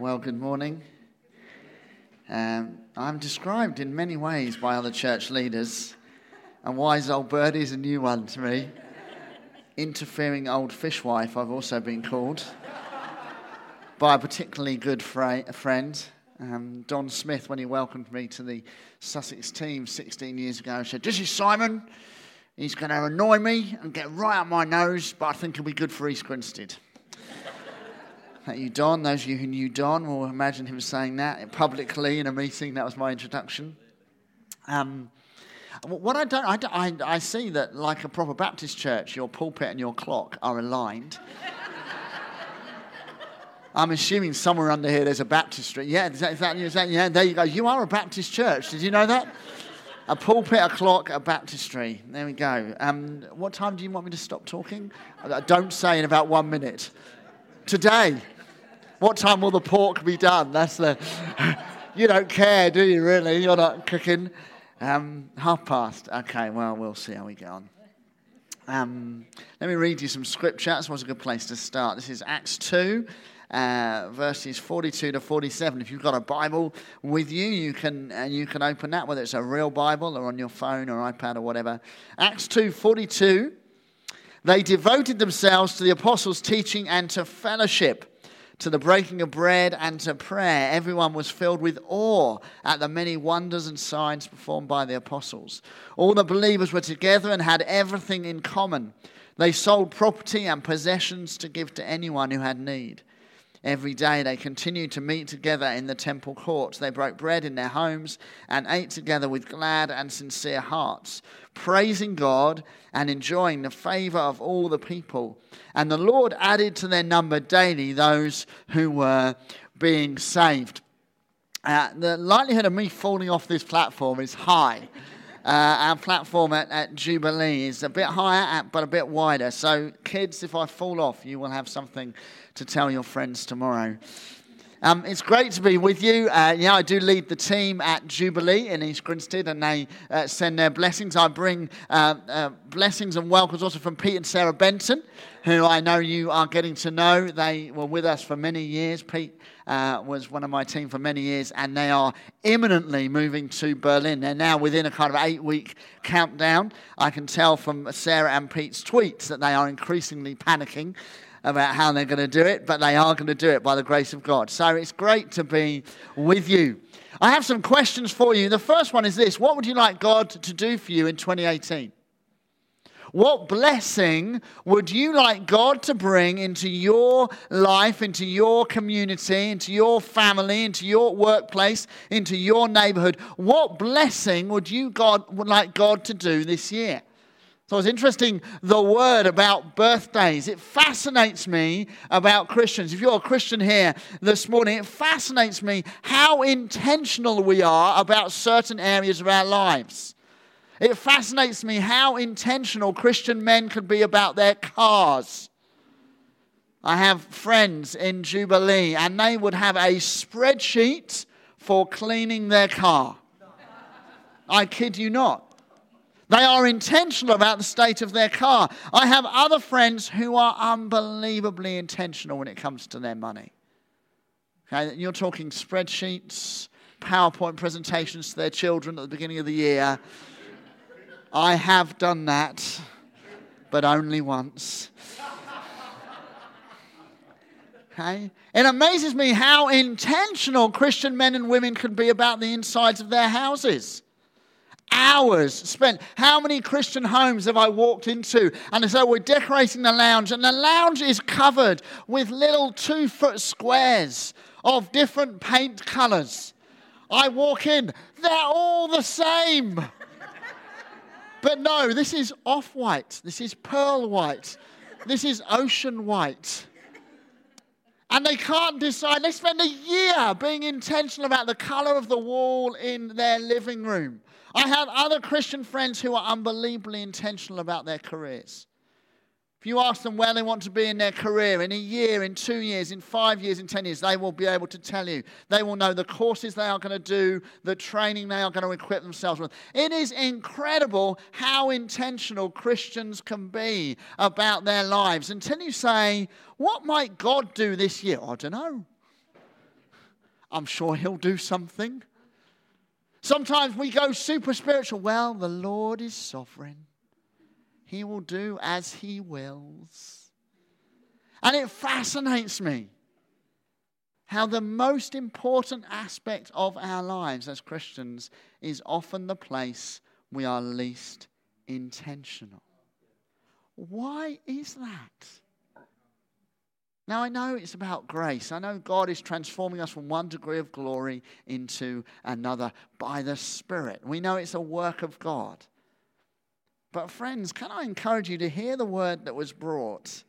Well, good morning. Um, I'm described in many ways by other church leaders, and wise old birdie is a new one to me. Interfering old fishwife, I've also been called by a particularly good fra- friend, um, Don Smith, when he welcomed me to the Sussex team 16 years ago. said, This is Simon. He's going to annoy me and get right up my nose, but I think he'll be good for East Grinstead you, Don. Those of you who knew Don will imagine him saying that publicly in a meeting. That was my introduction. Um, what I don't, I, I, I, see that like a proper Baptist church, your pulpit and your clock are aligned. I'm assuming somewhere under here there's a baptistry. Yeah, is that, is that, is that, yeah, there you go. You are a Baptist church. Did you know that? a pulpit, a clock, a baptistry. There we go. Um, what time do you want me to stop talking? Don't say in about one minute. Today. What time will the pork be done? That's the. you don't care, do you, really? You're not cooking. Um, half past. Okay, well, we'll see how we go on. Um, let me read you some scripture. That's what's a good place to start. This is Acts 2. Uh, verses 42 to 47. If you've got a Bible with you, you can uh, you can open that, whether it's a real Bible or on your phone or iPad or whatever. Acts 2 42. They devoted themselves to the apostles' teaching and to fellowship to the breaking of bread and to prayer, everyone was filled with awe at the many wonders and signs performed by the apostles. All the believers were together and had everything in common. They sold property and possessions to give to anyone who had need. Every day they continued to meet together in the temple courts. They broke bread in their homes and ate together with glad and sincere hearts, praising God and enjoying the favor of all the people. And the Lord added to their number daily those who were being saved. Uh, the likelihood of me falling off this platform is high. Uh, our platform at, at, Jubilee is a bit higher, but a bit wider. So, kids, if I fall off, you will have something to tell your friends tomorrow. Um, it's great to be with you. Uh, yeah, I do lead the team at Jubilee in East Grinstead, and they uh, send their blessings. I bring uh, uh, blessings and welcomes also from Pete and Sarah Benson, who I know you are getting to know. They were with us for many years. Pete uh, was one of my team for many years, and they are imminently moving to Berlin. They're now within a kind of eight week countdown. I can tell from Sarah and Pete's tweets that they are increasingly panicking about how they're going to do it, but they are going to do it by the grace of God. So it's great to be with you. I have some questions for you. The first one is this What would you like God to do for you in 2018? What blessing would you like God to bring into your life, into your community, into your family, into your workplace, into your neighborhood? What blessing would you God would like God to do this year? So it's interesting the word about birthdays. It fascinates me about Christians. If you're a Christian here this morning, it fascinates me how intentional we are about certain areas of our lives. It fascinates me how intentional Christian men can be about their cars. I have friends in Jubilee, and they would have a spreadsheet for cleaning their car. I kid you not. They are intentional about the state of their car. I have other friends who are unbelievably intentional when it comes to their money. Okay, you're talking spreadsheets, PowerPoint presentations to their children at the beginning of the year. I have done that, but only once. Okay? It amazes me how intentional Christian men and women can be about the insides of their houses hours spent. How many Christian homes have I walked into? And so we're decorating the lounge, and the lounge is covered with little two foot squares of different paint colors. I walk in, they're all the same. But no, this is off white, this is pearl white, this is ocean white. And they can't decide. They spend a year being intentional about the color of the wall in their living room. I have other Christian friends who are unbelievably intentional about their careers. If you ask them where they want to be in their career, in a year, in two years, in five years, in ten years, they will be able to tell you. They will know the courses they are going to do, the training they are going to equip themselves with. It is incredible how intentional Christians can be about their lives until you say, What might God do this year? I don't know. I'm sure He'll do something. Sometimes we go super spiritual. Well, the Lord is sovereign, He will do as He wills. And it fascinates me how the most important aspect of our lives as Christians is often the place we are least intentional. Why is that? Now, I know it's about grace. I know God is transforming us from one degree of glory into another by the Spirit. We know it's a work of God. But, friends, can I encourage you to hear the word that was brought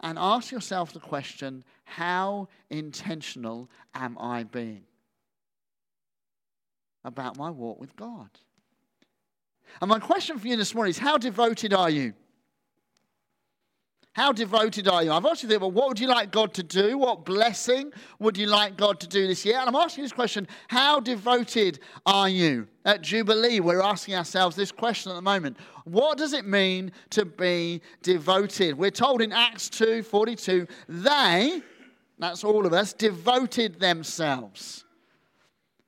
and ask yourself the question how intentional am I being about my walk with God? And my question for you this morning is how devoted are you? How devoted are you? I've asked you, well, what would you like God to do? What blessing would you like God to do this year? And I'm asking this question how devoted are you? At Jubilee, we're asking ourselves this question at the moment. What does it mean to be devoted? We're told in Acts 2 42, they, that's all of us, devoted themselves.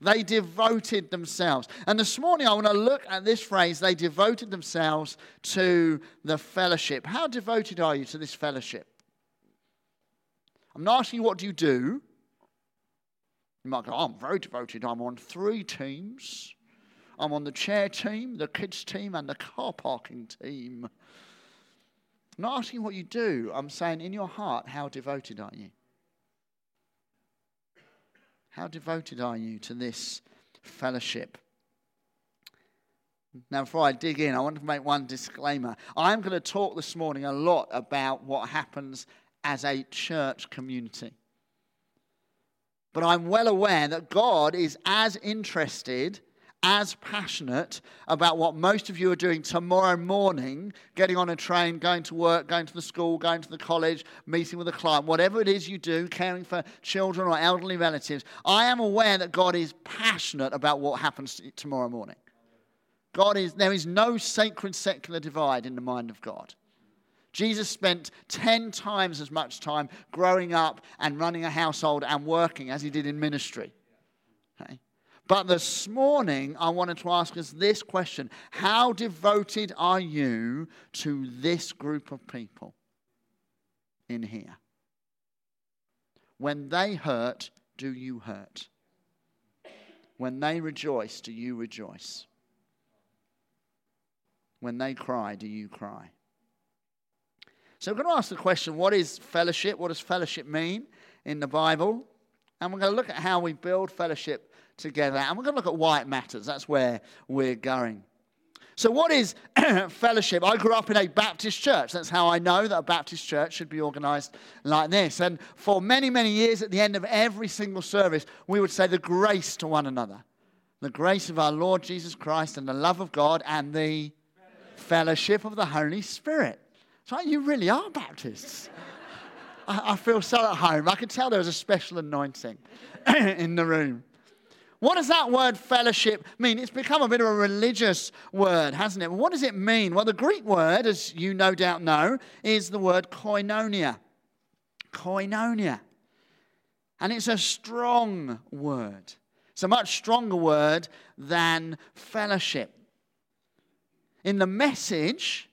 They devoted themselves. And this morning I want to look at this phrase they devoted themselves to the fellowship. How devoted are you to this fellowship? I'm not asking you what do you do. You might go, oh, I'm very devoted. I'm on three teams. I'm on the chair team, the kids team, and the car parking team. I'm not asking what you do. I'm saying in your heart, how devoted are you? How devoted are you to this fellowship? Now, before I dig in, I want to make one disclaimer. I'm going to talk this morning a lot about what happens as a church community. But I'm well aware that God is as interested as passionate about what most of you are doing tomorrow morning getting on a train, going to work, going to the school, going to the college, meeting with a client, whatever it is you do, caring for children or elderly relatives. I am aware that God is passionate about what happens tomorrow morning. God is, there is no sacred secular divide in the mind of God. Jesus spent 10 times as much time growing up and running a household and working as he did in ministry. But this morning, I wanted to ask us this question How devoted are you to this group of people in here? When they hurt, do you hurt? When they rejoice, do you rejoice? When they cry, do you cry? So we're going to ask the question what is fellowship? What does fellowship mean in the Bible? And we're going to look at how we build fellowship together. And we're going to look at why it matters. That's where we're going. So, what is fellowship? I grew up in a Baptist church. That's how I know that a Baptist church should be organized like this. And for many, many years, at the end of every single service, we would say the grace to one another the grace of our Lord Jesus Christ and the love of God and the fellowship of the Holy Spirit. So, you really are Baptists. I, I feel so at home. I could tell there was a special anointing in the room. What does that word fellowship mean? It's become a bit of a religious word, hasn't it? What does it mean? Well, the Greek word, as you no doubt know, is the word koinonia. Koinonia. And it's a strong word. It's a much stronger word than fellowship. In the message,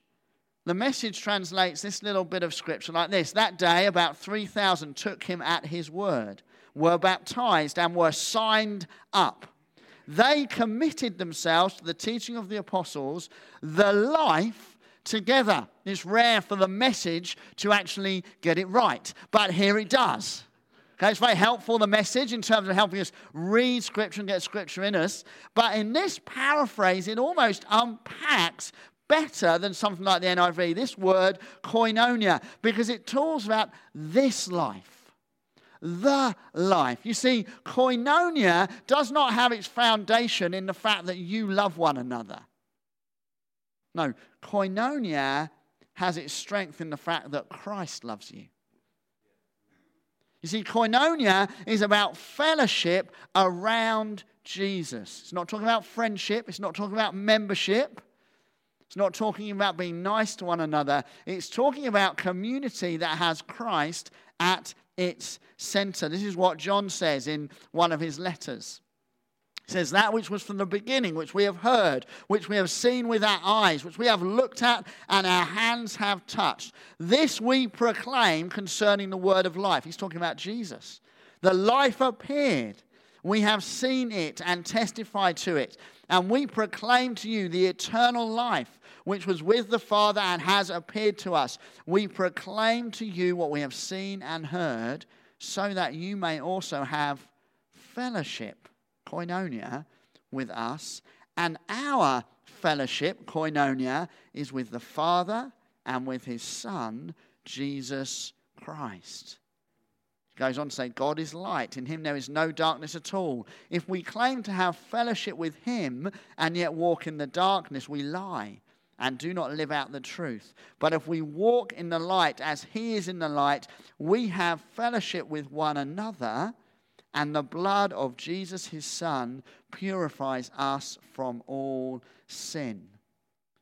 the message translates this little bit of scripture like this That day, about 3,000 took him at his word were baptized and were signed up. They committed themselves to the teaching of the apostles, the life together. It's rare for the message to actually get it right, but here it does. Okay, it's very helpful, the message, in terms of helping us read Scripture and get Scripture in us. But in this paraphrase, it almost unpacks better than something like the NIV, this word koinonia, because it talks about this life the life. You see, koinonia does not have its foundation in the fact that you love one another. No, koinonia has its strength in the fact that Christ loves you. You see, koinonia is about fellowship around Jesus. It's not talking about friendship, it's not talking about membership. It's not talking about being nice to one another. It's talking about community that has Christ at its center. This is what John says in one of his letters. He says, That which was from the beginning, which we have heard, which we have seen with our eyes, which we have looked at and our hands have touched. This we proclaim concerning the word of life. He's talking about Jesus. The life appeared. We have seen it and testified to it. And we proclaim to you the eternal life which was with the Father and has appeared to us. We proclaim to you what we have seen and heard, so that you may also have fellowship koinonia, with us, and our fellowship, koinonia, is with the Father and with his Son, Jesus Christ. Goes on to say, God is light. In him there is no darkness at all. If we claim to have fellowship with him and yet walk in the darkness, we lie and do not live out the truth. But if we walk in the light as he is in the light, we have fellowship with one another and the blood of Jesus, his Son, purifies us from all sin.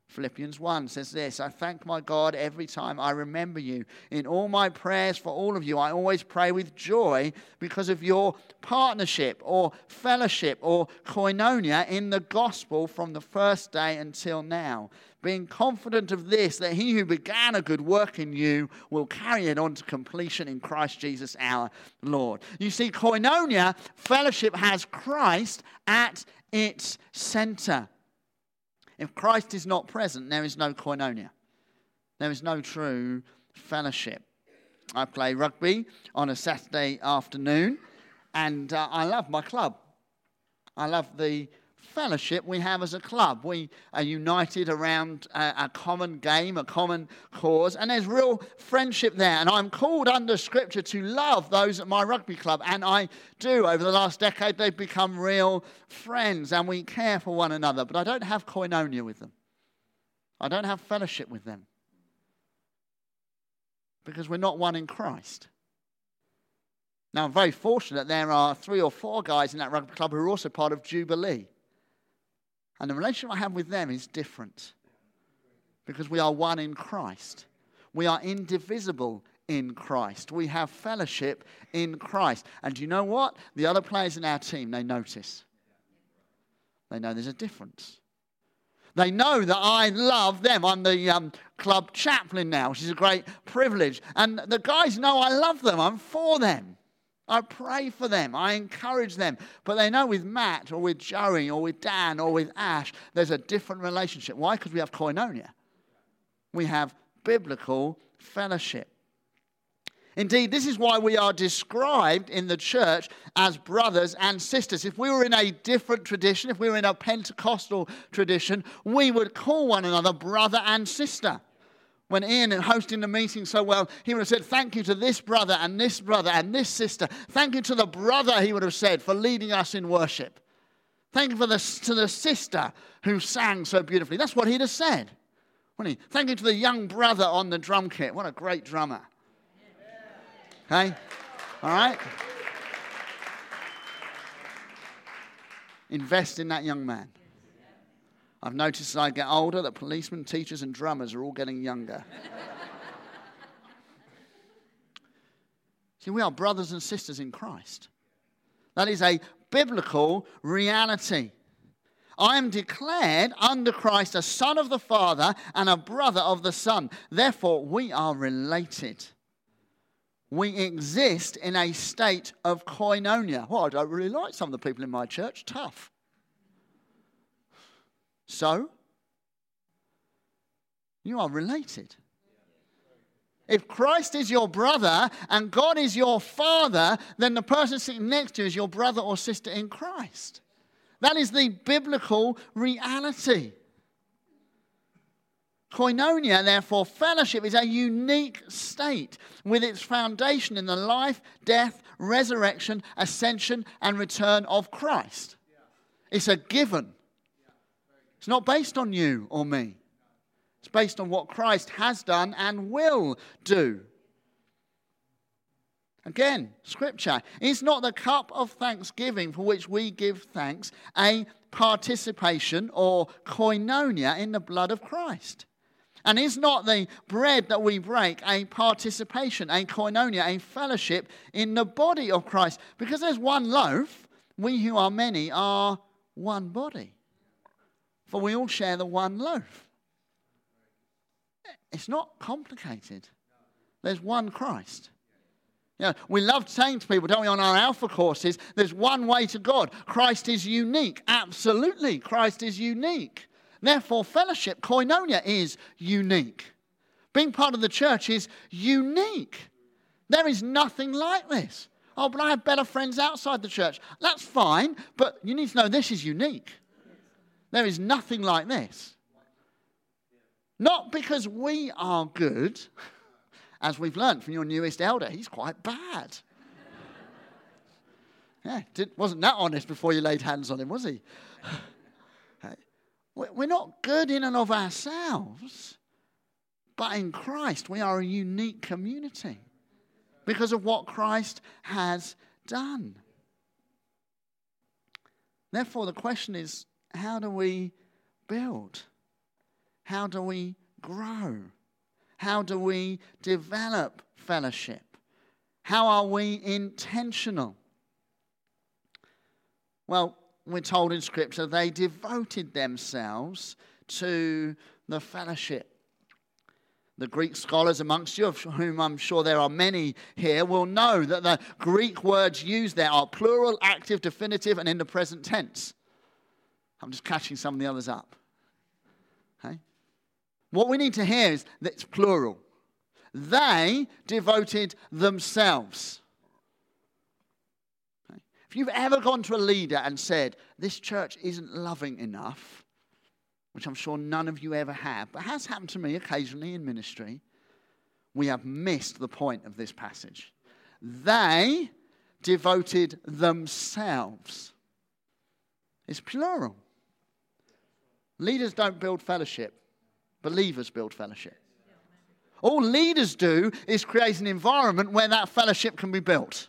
Philippians 1 says this I thank my God every time I remember you. In all my prayers for all of you, I always pray with joy because of your partnership or fellowship or koinonia in the gospel from the first day until now being confident of this, that he who began a good work in you will carry it on to completion in Christ Jesus our Lord. You see, koinonia, fellowship, has Christ at its center. If Christ is not present, there is no koinonia, there is no true fellowship. I play rugby on a Saturday afternoon, and uh, I love my club. I love the fellowship we have as a club. We are united around a, a, common game, a common cause, and there's real friendship there. And I'm called under Scripture to love those at my rugby club, and I do. Over the last decade, they've become real friends, and we care for one another. But I don't have koinonia with them, I don't have fellowship with them because we're not one in Christ. Now, I'm very fortunate there are three or four guys in that rugby club who are also part of Jubilee. And the relationship I have with them is different because we are one in Christ. We are indivisible in Christ. We have fellowship in Christ. And you know what? The other players in our team, they notice. They know there's a difference. They know that I love them. I'm the um, club chaplain now, which is a great privilege. And the guys know I love them. I'm for them. I pray for them. I encourage them. But they know with Matt or with Joey or with Dan or with Ash, there's a different relationship. Why? Because we have koinonia. We have biblical fellowship. Indeed, this is why we are described in the church as brothers and sisters. If we were in a different tradition, if we were in a Pentecostal tradition, we would call one another brother and sister when Ian and hosting the meeting so well, he would have said, Thank you to this brother and this brother and this sister. Thank you to the brother, he would have said, for leading us in worship. Thank you for the, to the sister who sang so beautifully. That's what he'd have said, wouldn't he? Thank you to the young brother on the drum kit. What a great drummer. Okay? All right? Invest in that young man. I've noticed as I get older that policemen, teachers, and drummers are all getting younger. See, we are brothers and sisters in Christ. That is a biblical reality. I am declared under Christ a son of the Father and a brother of the Son. Therefore, we are related. We exist in a state of koinonia. Well, I don't really like some of the people in my church. Tough. So, you are related. If Christ is your brother and God is your father, then the person sitting next to you is your brother or sister in Christ. That is the biblical reality. Koinonia, therefore, fellowship is a unique state with its foundation in the life, death, resurrection, ascension, and return of Christ. It's a given. It's not based on you or me. It's based on what Christ has done and will do. Again, scripture. Is not the cup of thanksgiving for which we give thanks a participation or koinonia in the blood of Christ? And is not the bread that we break a participation, a koinonia, a fellowship in the body of Christ? Because there's one loaf, we who are many are one body. For we all share the one loaf. It's not complicated. There's one Christ. You know, we love saying to people, don't we, on our Alpha courses, there's one way to God. Christ is unique. Absolutely, Christ is unique. Therefore, fellowship, koinonia, is unique. Being part of the church is unique. There is nothing like this. Oh, but I have better friends outside the church. That's fine, but you need to know this is unique. There is nothing like this. Not because we are good as we've learned from your newest elder, he's quite bad. yeah, wasn't that honest before you laid hands on him, was he? We're not good in and of ourselves, but in Christ we are a unique community because of what Christ has done. Therefore, the question is how do we build? How do we grow? How do we develop fellowship? How are we intentional? Well, we're told in Scripture they devoted themselves to the fellowship. The Greek scholars amongst you, of whom I'm sure there are many here, will know that the Greek words used there are plural, active, definitive, and in the present tense. I'm just catching some of the others up. Okay? What we need to hear is that it's plural. They devoted themselves. Okay? If you've ever gone to a leader and said, This church isn't loving enough, which I'm sure none of you ever have, but has happened to me occasionally in ministry, we have missed the point of this passage. They devoted themselves. It's plural. Leaders don't build fellowship, believers build fellowship. All leaders do is create an environment where that fellowship can be built.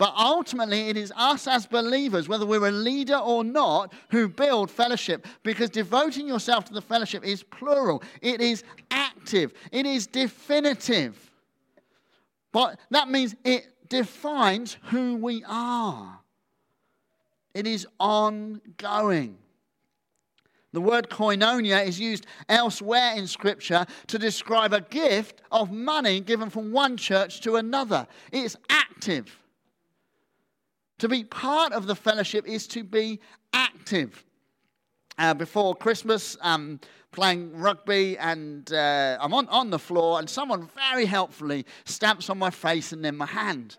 But ultimately, it is us as believers, whether we're a leader or not, who build fellowship. Because devoting yourself to the fellowship is plural, it is active, it is definitive. But that means it defines who we are, it is ongoing. The word koinonia is used elsewhere in Scripture to describe a gift of money given from one church to another. It's active. To be part of the fellowship is to be active. Uh, before Christmas, um, playing rugby, and uh, I'm on, on the floor, and someone very helpfully stamps on my face and then my hand.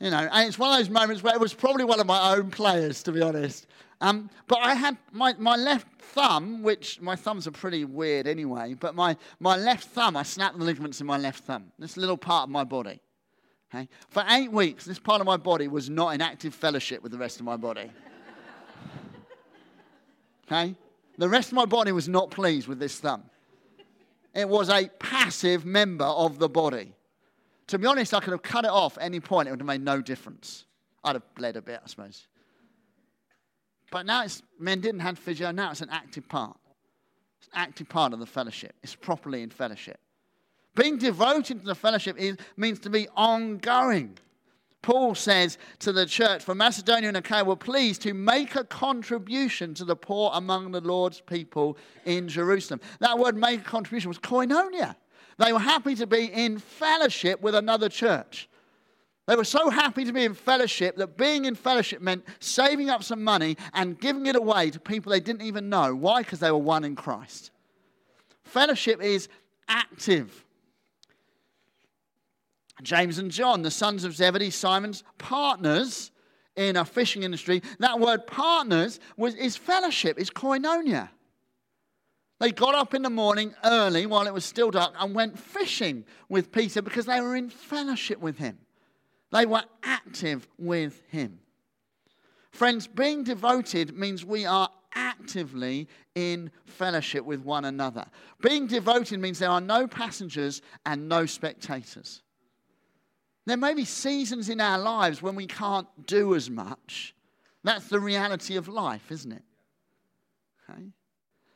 You know, and it's one of those moments where it was probably one of my own players, to be honest. Um, but I had my, my left thumb, which my thumbs are pretty weird anyway, but my, my left thumb, I snapped the ligaments in my left thumb, this little part of my body. Okay? For eight weeks, this part of my body was not in active fellowship with the rest of my body. okay? The rest of my body was not pleased with this thumb. It was a passive member of the body. To be honest, I could have cut it off at any point, it would have made no difference. I'd have bled a bit, I suppose. But now men didn't have physio, now it's an active part. It's an active part of the fellowship. It's properly in fellowship. Being devoted to the fellowship is, means to be ongoing. Paul says to the church for Macedonia and Achaia were pleased to make a contribution to the poor among the Lord's people in Jerusalem. That word make a contribution was koinonia. They were happy to be in fellowship with another church. They were so happy to be in fellowship that being in fellowship meant saving up some money and giving it away to people they didn't even know. Why? Because they were one in Christ. Fellowship is active. James and John, the sons of Zebedee, Simon's partners in a fishing industry. That word partners was, is fellowship, is koinonia. They got up in the morning early while it was still dark and went fishing with Peter because they were in fellowship with him. They were active with him. Friends, being devoted means we are actively in fellowship with one another. Being devoted means there are no passengers and no spectators. There may be seasons in our lives when we can't do as much. That's the reality of life, isn't it? Okay?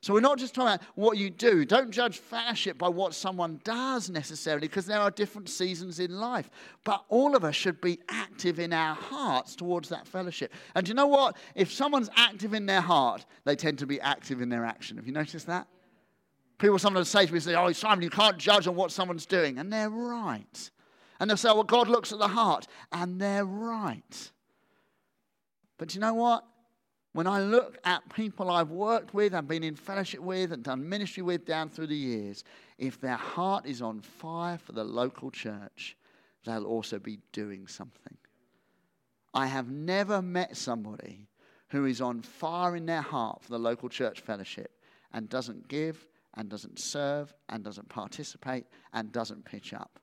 So we're not just talking about what you do. Don't judge fellowship by what someone does necessarily, because there are different seasons in life. But all of us should be active in our hearts towards that fellowship. And do you know what? If someone's active in their heart, they tend to be active in their action. Have you noticed that? People sometimes say to me, say, Oh, Simon, you can't judge on what someone's doing. And they're right. And they'll say, Well, God looks at the heart. And they're right. But you know what? When I look at people I've worked with and been in fellowship with and done ministry with down through the years, if their heart is on fire for the local church, they'll also be doing something. I have never met somebody who is on fire in their heart for the local church fellowship and doesn't give and doesn't serve and doesn't participate and doesn't pitch up.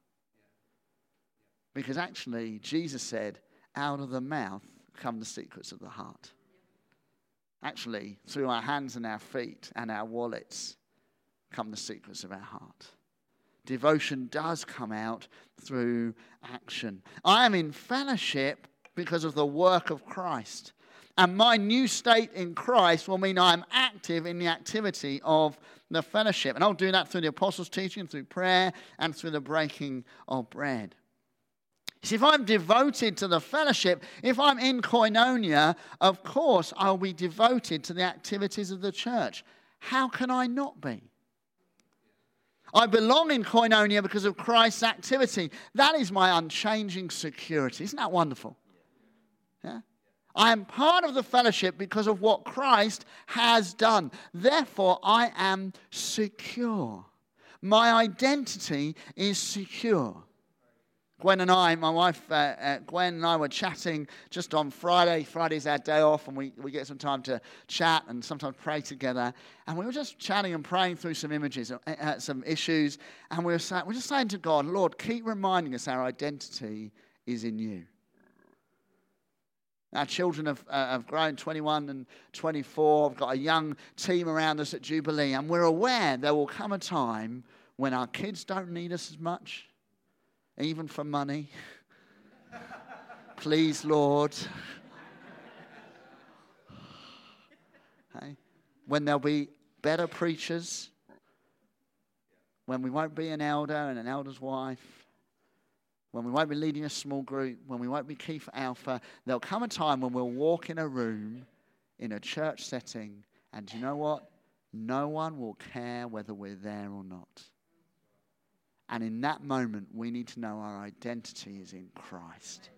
Because actually, Jesus said, out of the mouth come the secrets of the heart. Actually, through our hands and our feet and our wallets come the secrets of our heart. Devotion does come out through action. I am in fellowship because of the work of Christ. And my new state in Christ will mean I'm active in the activity of the fellowship. And I'll do that through the apostles' teaching, through prayer, and through the breaking of bread. See, if I'm devoted to the fellowship, if I'm in koinonia, of course I'll be devoted to the activities of the church. How can I not be? I belong in koinonia because of Christ's activity. That is my unchanging security. Isn't that wonderful? Yeah? I am part of the fellowship because of what Christ has done. Therefore, I am secure. My identity is secure. Gwen and I, my wife uh, uh, Gwen and I were chatting just on Friday. Friday's our day off, and we, we get some time to chat and sometimes pray together. And we were just chatting and praying through some images, uh, uh some issues. And we were, say, we were just saying to God, Lord, keep reminding us our identity is in you. Our children have, uh, have grown 21 and 24. We've got a young team around us at Jubilee, and we're aware there will come a time when our kids don't need us as much, even for money. Please, Lord. hey? When there'll be better preachers, when we won't be an elder and an elder's wife, when we won't be leading a small group, when we won't be key for Alpha, there'll come a time when we'll walk in a room in a church setting, and you know what? No one will care whether we're there or not. And in that moment, we need to know our identity is in Christ.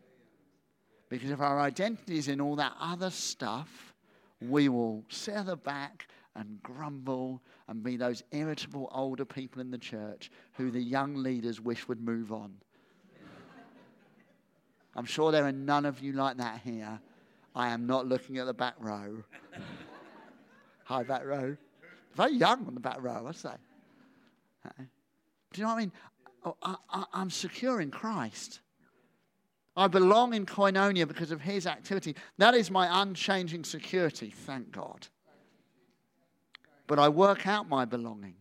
Because if our identity is in all that other stuff, we will sit at the back and grumble and be those irritable older people in the church who the young leaders wish would move on. I'm sure there are none of you like that here. I am not looking at the back row. Hi, back row. Very young on the back row, I say. Do you know what I mean? Oh, I, am secure in Christ. I belong in koinonia because of his activity. That is my unchanging security, thank God. But I work out my belonging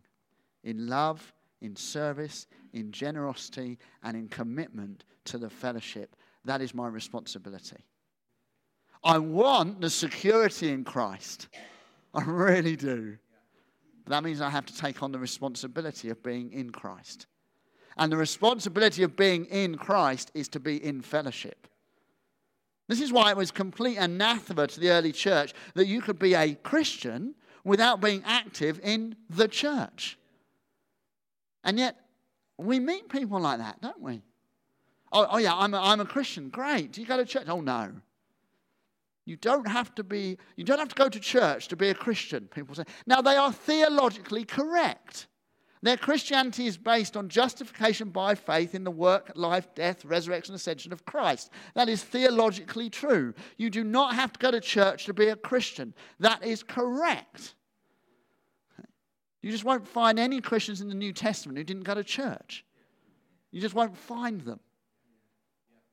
in love, in service, in generosity, and in commitment to the fellowship that is my responsibility. I want the security in Christ. I really do. But that means I have to take on the responsibility of being in Christ. And the responsibility of being in Christ is to be in fellowship. This is why it was complete anathema to the early church that you could be a Christian without being active in the church. And yet, we meet people like that, don't we? Oh, oh yeah, I'm a, I'm a Christian. Great. Do you go to church? Oh, no. You don't have to be, you don't have to go to church to be a Christian, people say. Now, they are theologically correct. Their Christianity is based on justification by faith in the work, life, death, resurrection, ascension of Christ. That is theologically true. You do not have to go to church to be a Christian. That is correct. You just won't find any Christians in the New Testament who didn't go to church. You just won't find them.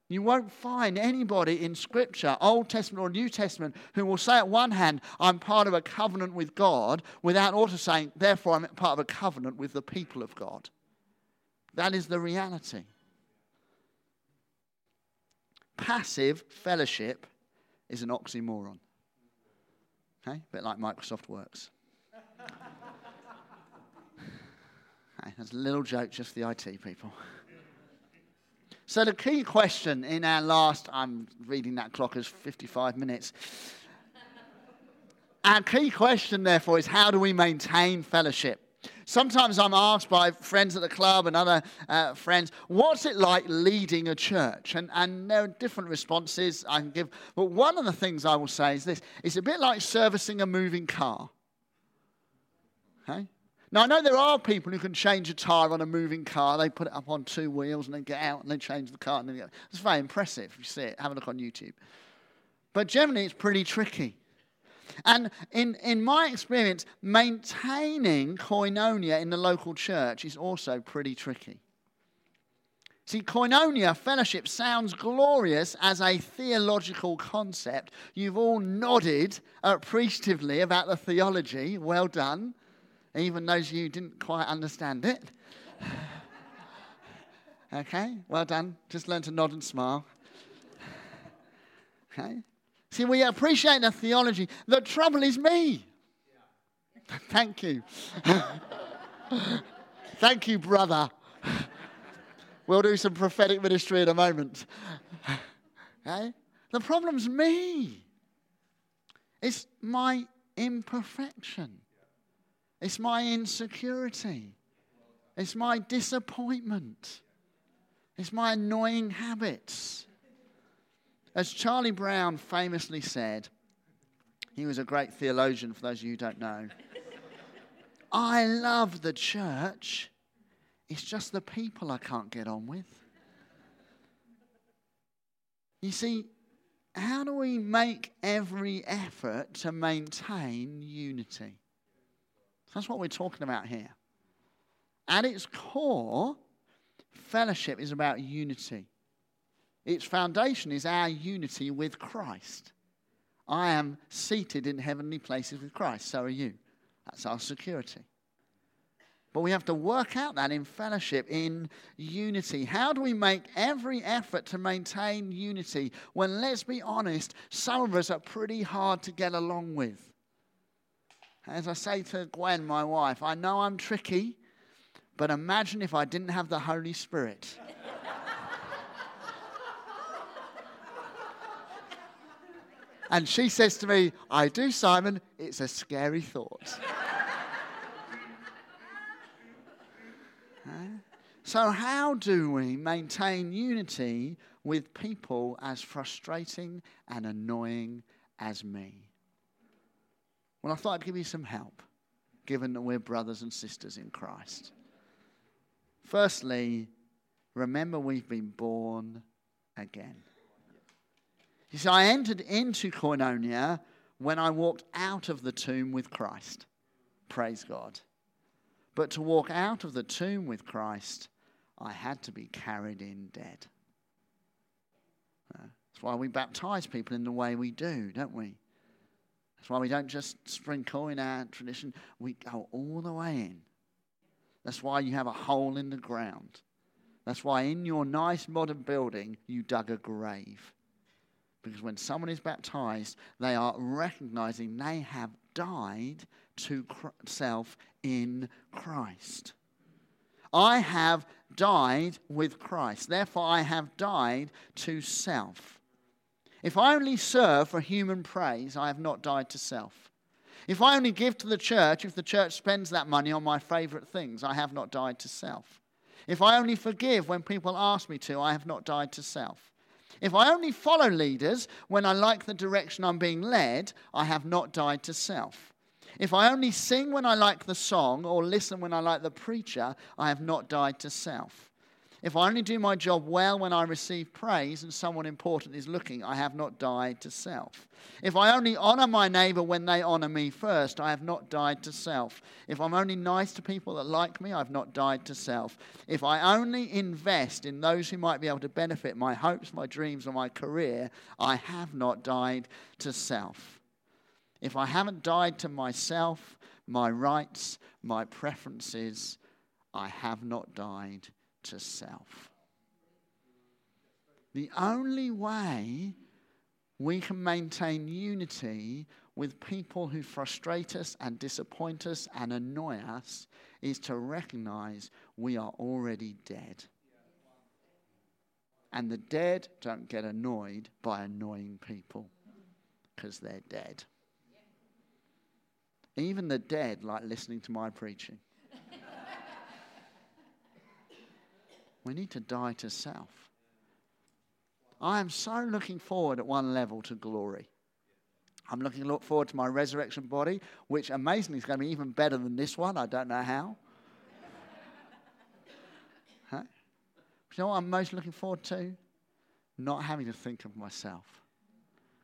You won't find anybody in Scripture, Old Testament or New Testament, who will say at one hand, I'm part of a covenant with God, without also saying, therefore, I'm part of a covenant with the people of God. That is the reality. Passive fellowship is an oxymoron. Okay? A bit like Microsoft Works. Hey, that's a little joke just for the IT people. So, the key question in our last, I'm reading that clock as 55 minutes. Our key question, therefore, is how do we maintain fellowship? Sometimes I'm asked by friends at the club and other uh, friends, what's it like leading a church? And, and there are different responses I can give. But one of the things I will say is this it's a bit like servicing a moving car. Okay? Now, I know there are people who can change a tyre on a moving car. They put it up on two wheels and then get out and then change the car. And then It's very impressive. If you see it, have a look on YouTube. But generally, it's pretty tricky. And in, in my experience, maintaining koinonia in the local church is also pretty tricky. See, koinonia, fellowship, sounds glorious as a theological concept. You've all nodded appreciatively about the theology. Well done even those of you who didn't quite understand it. okay, well done. Just learn to nod and smile. Okay. See, we appreciate the theology. The trouble is me. Thank you. Thank you, brother. We'll do some prophetic ministry in a moment. Okay? The problem's me. It's my imperfection. It's my insecurity. It's my disappointment. It's my annoying habits. As Charlie Brown famously said, he was a great theologian, for those of you who don't know. I love the church, it's just the people I can't get on with. You see, how do we make every effort to maintain unity? That's what we're talking about here. At its core, fellowship is about unity. Its foundation is our unity with Christ. I am seated in heavenly places with Christ, so are you. That's our security. But we have to work out that in fellowship, in unity. How do we make every effort to maintain unity when, let's be honest, some of us are pretty hard to get along with? As I say to Gwen, my wife, I know I'm tricky, but imagine if I didn't have the Holy Spirit. and she says to me, I do, Simon, it's a scary thought. So, how do we maintain unity with people as frustrating and annoying as me? Well, I thought I'd give you some help, given that we're brothers and sisters in Christ. Firstly, remember we've been born again. You see, I entered into Koinonia when I walked out of the tomb with Christ. Praise God. But to walk out of the tomb with Christ, I had to be carried in dead. That's why we baptize people in the way we do, don't we? That's why we don't just sprinkle in our tradition, we go all the way in. That's why you have a hole in the ground. That's why in your nice modern building, you dug a grave. Because when someone is baptized, they are recognizing they have died to self in Christ. I have died with Christ. Therefore, I have died to self. If I only serve for human praise, I have not died to self. If I only give to the church, if the church spends that money on my favorite things, I have not died to self. If I only forgive when people ask me to, I have not died to self. If I only follow leaders when I like the direction I'm being led, I have not died to self. If I only sing when I like the song or listen when I like the preacher, I have not died to self. If I only do my job well when I receive praise and someone important is looking, I have not died to self. If I only honor my neighbor when they honor me first, I have not died to self. If I'm only nice to people that like me, I've not died to self. If I only invest in those who might be able to benefit my hopes, my dreams, or my career, I have not died to self. If I haven't died to myself, my rights, my preferences, I have not died to self. The only way we can maintain unity with people who frustrate us and disappoint us and annoy us is to recognize we are already dead. And the dead don't get annoyed by annoying people because they're dead. Even the dead like listening to my preaching. We need to die to self. I am so looking forward at one level to glory. I'm looking look forward to my resurrection body, which amazingly is going to be even better than this one. I don't know how. huh? you know what I'm most looking forward to? Not having to think of myself.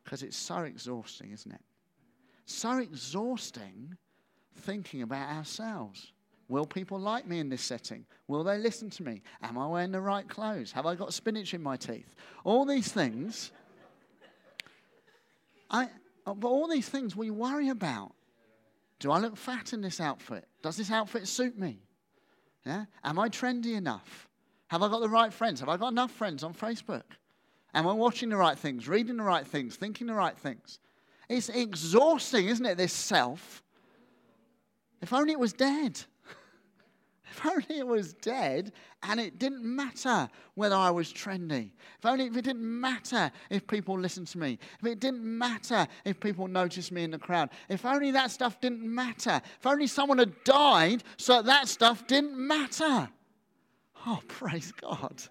Because it's so exhausting, isn't it? So exhausting thinking about ourselves. Will people like me in this setting? Will they listen to me? Am I wearing the right clothes? Have I got spinach in my teeth? All these things. I, but all these things we worry about. Do I look fat in this outfit? Does this outfit suit me? Yeah? Am I trendy enough? Have I got the right friends? Have I got enough friends on Facebook? Am I watching the right things, reading the right things, thinking the right things? It's exhausting, isn't it, this self? If only it was dead. If only it was dead and it didn't matter whether I was trendy. If only if it didn't matter if people listened to me. If it didn't matter if people noticed me in the crowd. If only that stuff didn't matter. If only someone had died so that, that stuff didn't matter. Oh, praise God.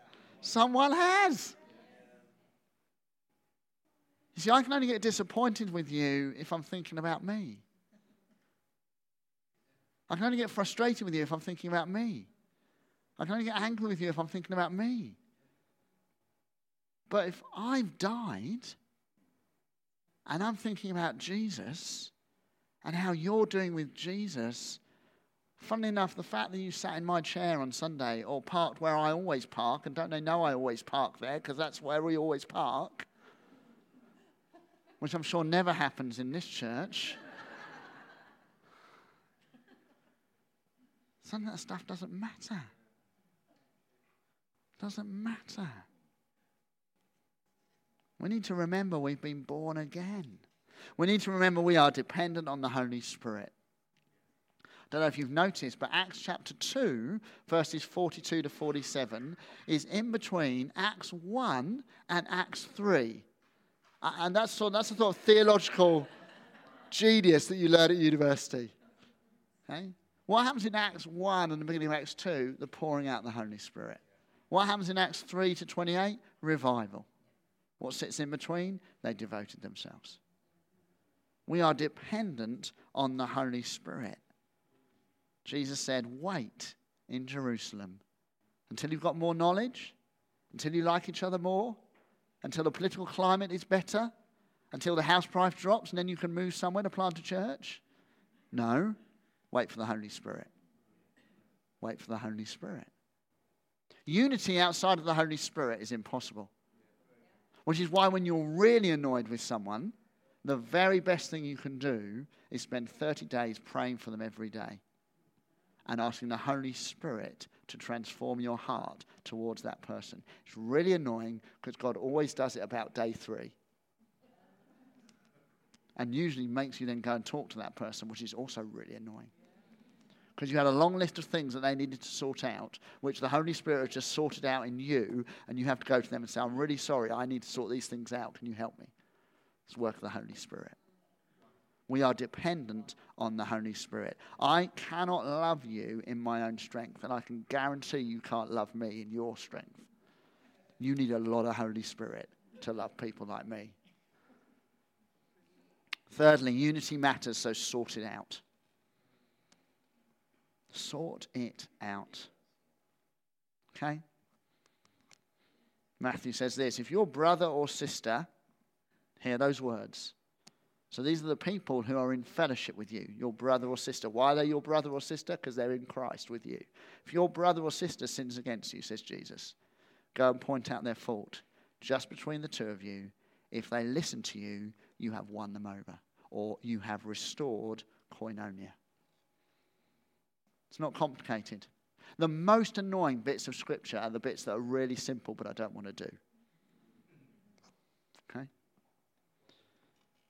Someone has. You see, I can only get disappointed with you if I'm thinking about me. I can only get frustrated with you if I'm thinking about me. I can only get angry with you if I'm thinking about me. But if I've died and I'm thinking about Jesus and how you're doing with Jesus, funnily enough, the fact that you sat in my chair on Sunday or parked where I always park, and don't they know I always park there because that's where we always park, which I'm sure never happens in this church. Some of that stuff doesn't matter. Doesn't matter. We need to remember we've been born again. We need to remember we are dependent on the Holy Spirit. I don't know if you've noticed, but Acts chapter 2, verses 42 to 47, is in between Acts 1 and Acts 3. And that's, sort, that's a sort of theological genius that you learn at university. Okay? What happens in Acts 1 and the beginning of Acts 2? The pouring out of the Holy Spirit. What happens in Acts 3 to 28? Revival. What sits in between? They devoted themselves. We are dependent on the Holy Spirit. Jesus said, Wait in Jerusalem until you've got more knowledge, until you like each other more, until the political climate is better, until the house price drops, and then you can move somewhere to plant a church. No. Wait for the Holy Spirit. Wait for the Holy Spirit. Unity outside of the Holy Spirit is impossible. Which is why, when you're really annoyed with someone, the very best thing you can do is spend 30 days praying for them every day and asking the Holy Spirit to transform your heart towards that person. It's really annoying because God always does it about day three. And usually makes you then go and talk to that person, which is also really annoying because you had a long list of things that they needed to sort out, which the Holy Spirit has just sorted out in you, and you have to go to them and say, I'm really sorry, I need to sort these things out. Can you help me? It's work of the Holy Spirit. We are dependent on the Holy Spirit. I cannot love you in my own strength, and I can guarantee you can't love me in your strength. You need a lot of Holy Spirit to love people like me. Thirdly, unity matters, so sort it out. Sort it out. Okay? Matthew says this if your brother or sister, hear those words. So these are the people who are in fellowship with you, your brother or sister. Why are they your brother or sister? Because they're in Christ with you. If your brother or sister sins against you, says Jesus, go and point out their fault just between the two of you. If they listen to you, you have won them over, or you have restored koinonia. It's not complicated. The most annoying bits of Scripture are the bits that are really simple, but I don't want to do. Okay?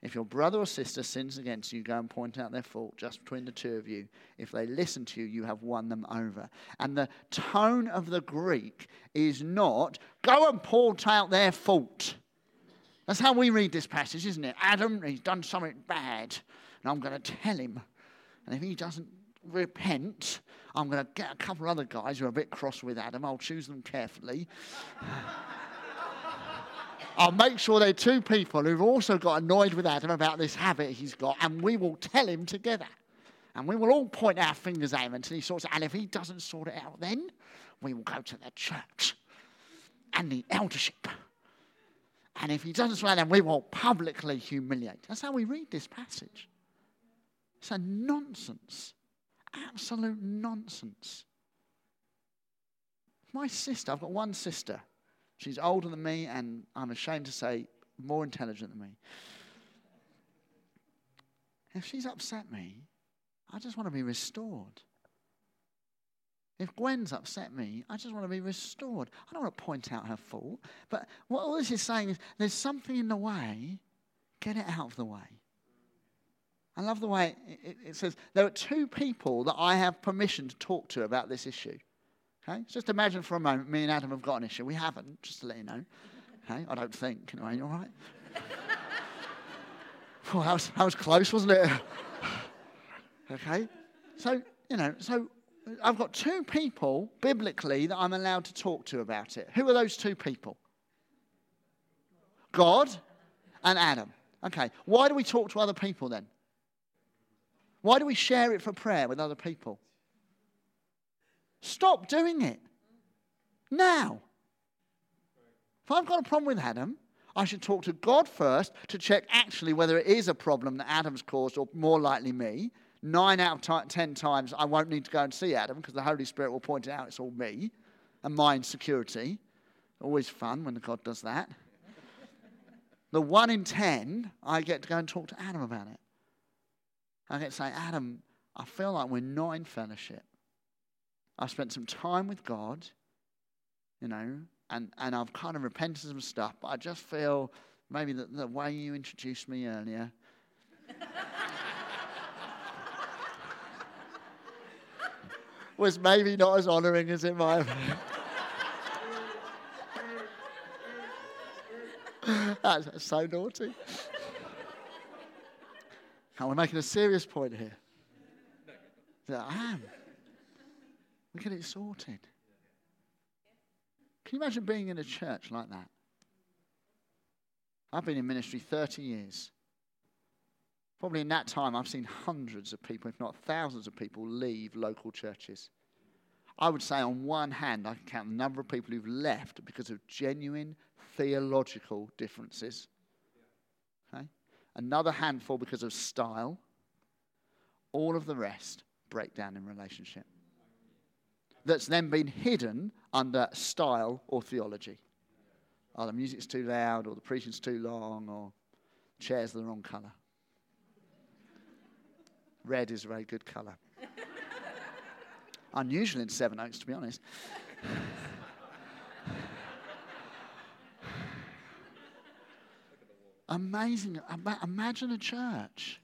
If your brother or sister sins against you, go and point out their fault just between the two of you. If they listen to you, you have won them over. And the tone of the Greek is not, go and point out their fault. That's how we read this passage, isn't it? Adam, he's done something bad, and I'm going to tell him. And if he doesn't repent, I'm going to get a couple of other guys who are a bit cross with Adam. I'll choose them carefully. I'll make sure they're two people who've also got annoyed with Adam about this habit he's got, and we will tell him together. And we will all point our fingers at him until he sorts it out. And if he doesn't sort it out, then we will go to the church and the eldership. And if he doesn't sort it out, then we will publicly humiliate. That's how we read this passage. It's a nonsense. Absolute nonsense. My sister, I've got one sister. She's older than me, and I'm ashamed to say, more intelligent than me. If she's upset me, I just want to be restored. If Gwen's upset me, I just want to be restored. I don't want to point out her fault. But what all this is saying is there's something in the way, get it out of the way. I love the way it, it, says there are two people that I have permission to talk to about this issue. Okay? Just imagine for a moment me and Adam have got an issue. We haven't, just to let you know. Okay? I don't think. Anyway, all right? well, that was, that was close, wasn't it? okay? So, you know, so I've got two people biblically that I'm allowed to talk to about it. Who are those two people? God and Adam. Okay, why do we talk to other people then? Why do we share it for prayer with other people? Stop doing it. Now. If I've got a problem with Adam, I should talk to God first to check actually whether it is a problem that Adam's caused or more likely me. Nine out of t- ten times, I won't need to go and see Adam because the Holy Spirit will point it out it's all me and my insecurity. Always fun when God does that. the one in ten, I get to go and talk to Adam about it. I to say, Adam, I feel like we're not in fellowship. I spent some time with God, you know, and, and I've kind of repented some stuff, but I just feel maybe the, the way you introduced me earlier. was maybe not as honoring as it might have that's so naughty. And we're making a serious point here. I am. We get it sorted. Can you imagine being in a church like that? I've been in ministry 30 years. Probably in that time, I've seen hundreds of people, if not thousands of people, leave local churches. I would say, on one hand, I can count the number of people who've left because of genuine theological differences. Another handful because of style. All of the rest break down in relationship that's then been hidden under style or theology. Oh, the music's too loud, or the preaching's too long, or chair's the wrong colour. Red is a very good colour. Unusual in Sevenoaks, to be honest. Amazing. Imagine a church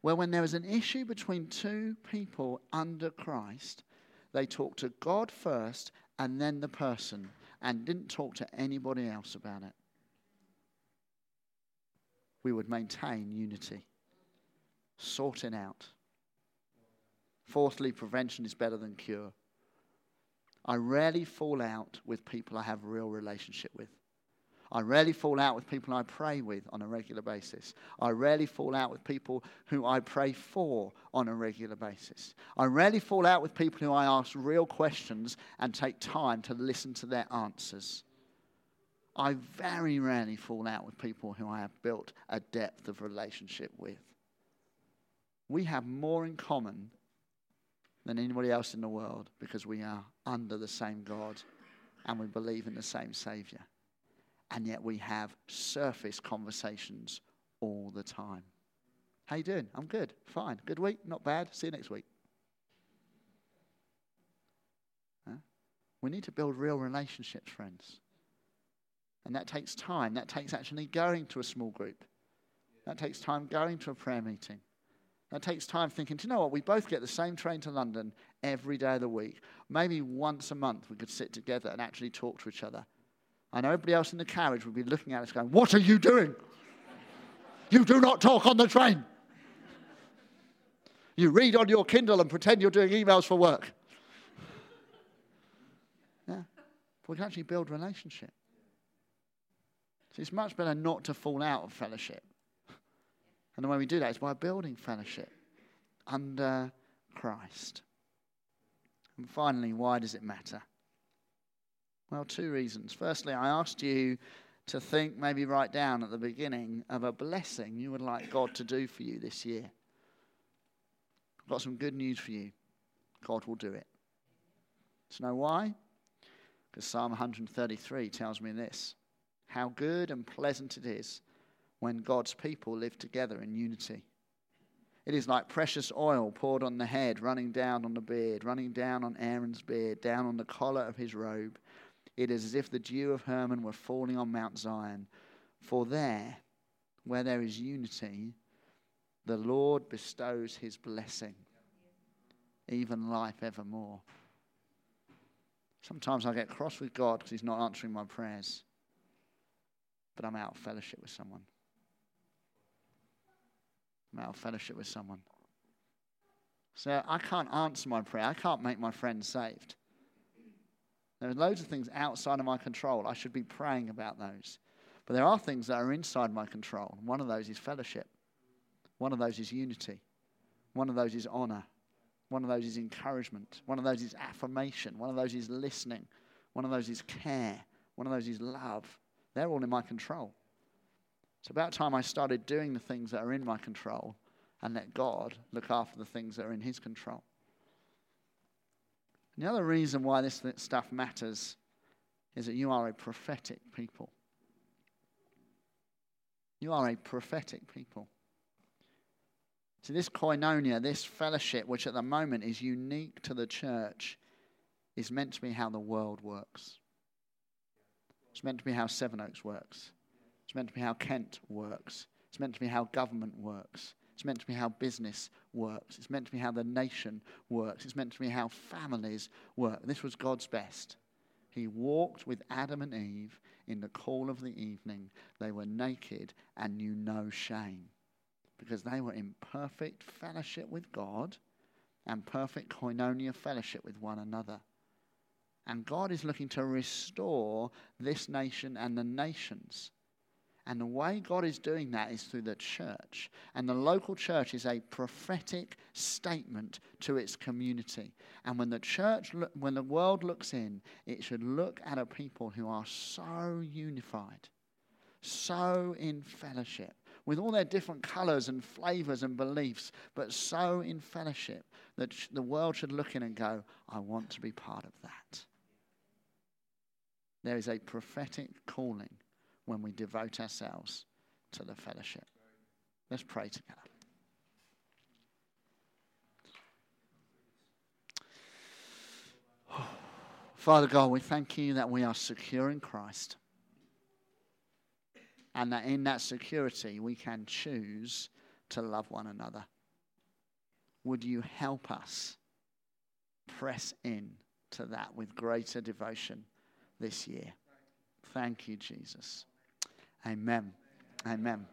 where, when there was an issue between two people under Christ, they talked to God first and then the person and didn't talk to anybody else about it. We would maintain unity, sorting out. Fourthly, prevention is better than cure. I rarely fall out with people I have a real relationship with. I rarely fall out with people I pray with on a regular basis. I rarely fall out with people who I pray for on a regular basis. I rarely fall out with people who I ask real questions and take time to listen to their answers. I very rarely fall out with people who I have built a depth of relationship with. We have more in common than anybody else in the world because we are under the same God and we believe in the same Savior and yet we have surface conversations all the time. How you doing? I'm good. Fine. Good week? Not bad. See you next week. Huh? We need to build real relationships, friends. And that takes time. That takes actually going to a small group. That takes time going to a prayer meeting. That takes time thinking, do you know what? We both get the same train to London every day of the week. Maybe once a month we could sit together and actually talk to each other. I know everybody else in the carriage would be looking at us going, What are you doing? You do not talk on the train. You read on your Kindle and pretend you're doing emails for work. Yeah. But we can actually build relationship. So it's much better not to fall out of fellowship. And the way we do that is by building fellowship under Christ. And finally, why does it matter? Well, two reasons. Firstly, I asked you to think, maybe write down at the beginning of a blessing you would like God to do for you this year. I've got some good news for you. God will do it. Do you know why? Because Psalm 133 tells me this how good and pleasant it is when God's people live together in unity. It is like precious oil poured on the head, running down on the beard, running down on Aaron's beard, down on the collar of his robe it is as if the dew of Hermon were falling on Mount Zion. For there, where there is unity, the Lord bestows his blessing, even life evermore. Sometimes I get cross with God because he's not answering my prayers, but I'm out of fellowship with someone. I'm out of fellowship with someone. So I can't answer my prayer. I can't make my friend saved. There are loads of things outside of my control. I should be praying about those. But there are things that are inside my control. One of those is fellowship. One of those is unity. One of those is honor. One of those is encouragement. One of those is affirmation. One of those is listening. One of those is care. One of those is love. They're all in my control. It's about time I started doing the things that are in my control and let God look after the things that are in His control. The other reason why this stuff matters is that you are a prophetic people. You are a prophetic people. So, this koinonia, this fellowship, which at the moment is unique to the church, is meant to be how the world works. It's meant to be how Sevenoaks works. It's meant to be how Kent works. It's meant to be how government works. It's meant to be how business works. It's meant to be how the nation works. It's meant to be how families work. This was God's best. He walked with Adam and Eve in the cool of the evening. They were naked and knew no shame because they were in perfect fellowship with God and perfect koinonia fellowship with one another. And God is looking to restore this nation and the nations and the way God is doing that is through the church. And the local church is a prophetic statement to its community. And when the church, when the world looks in, it should look at a people who are so unified, so in fellowship, with all their different colors and flavors and beliefs, but so in fellowship that the world should look in and go, I want to be part of that. There is a prophetic calling when we devote ourselves to the fellowship. Let's pray together. Father God, we thank you that we are secure in Christ. And that in that security we can choose to love one another. Would you help us press in to that with greater devotion this year? Thank you, Jesus. Amen. Amen.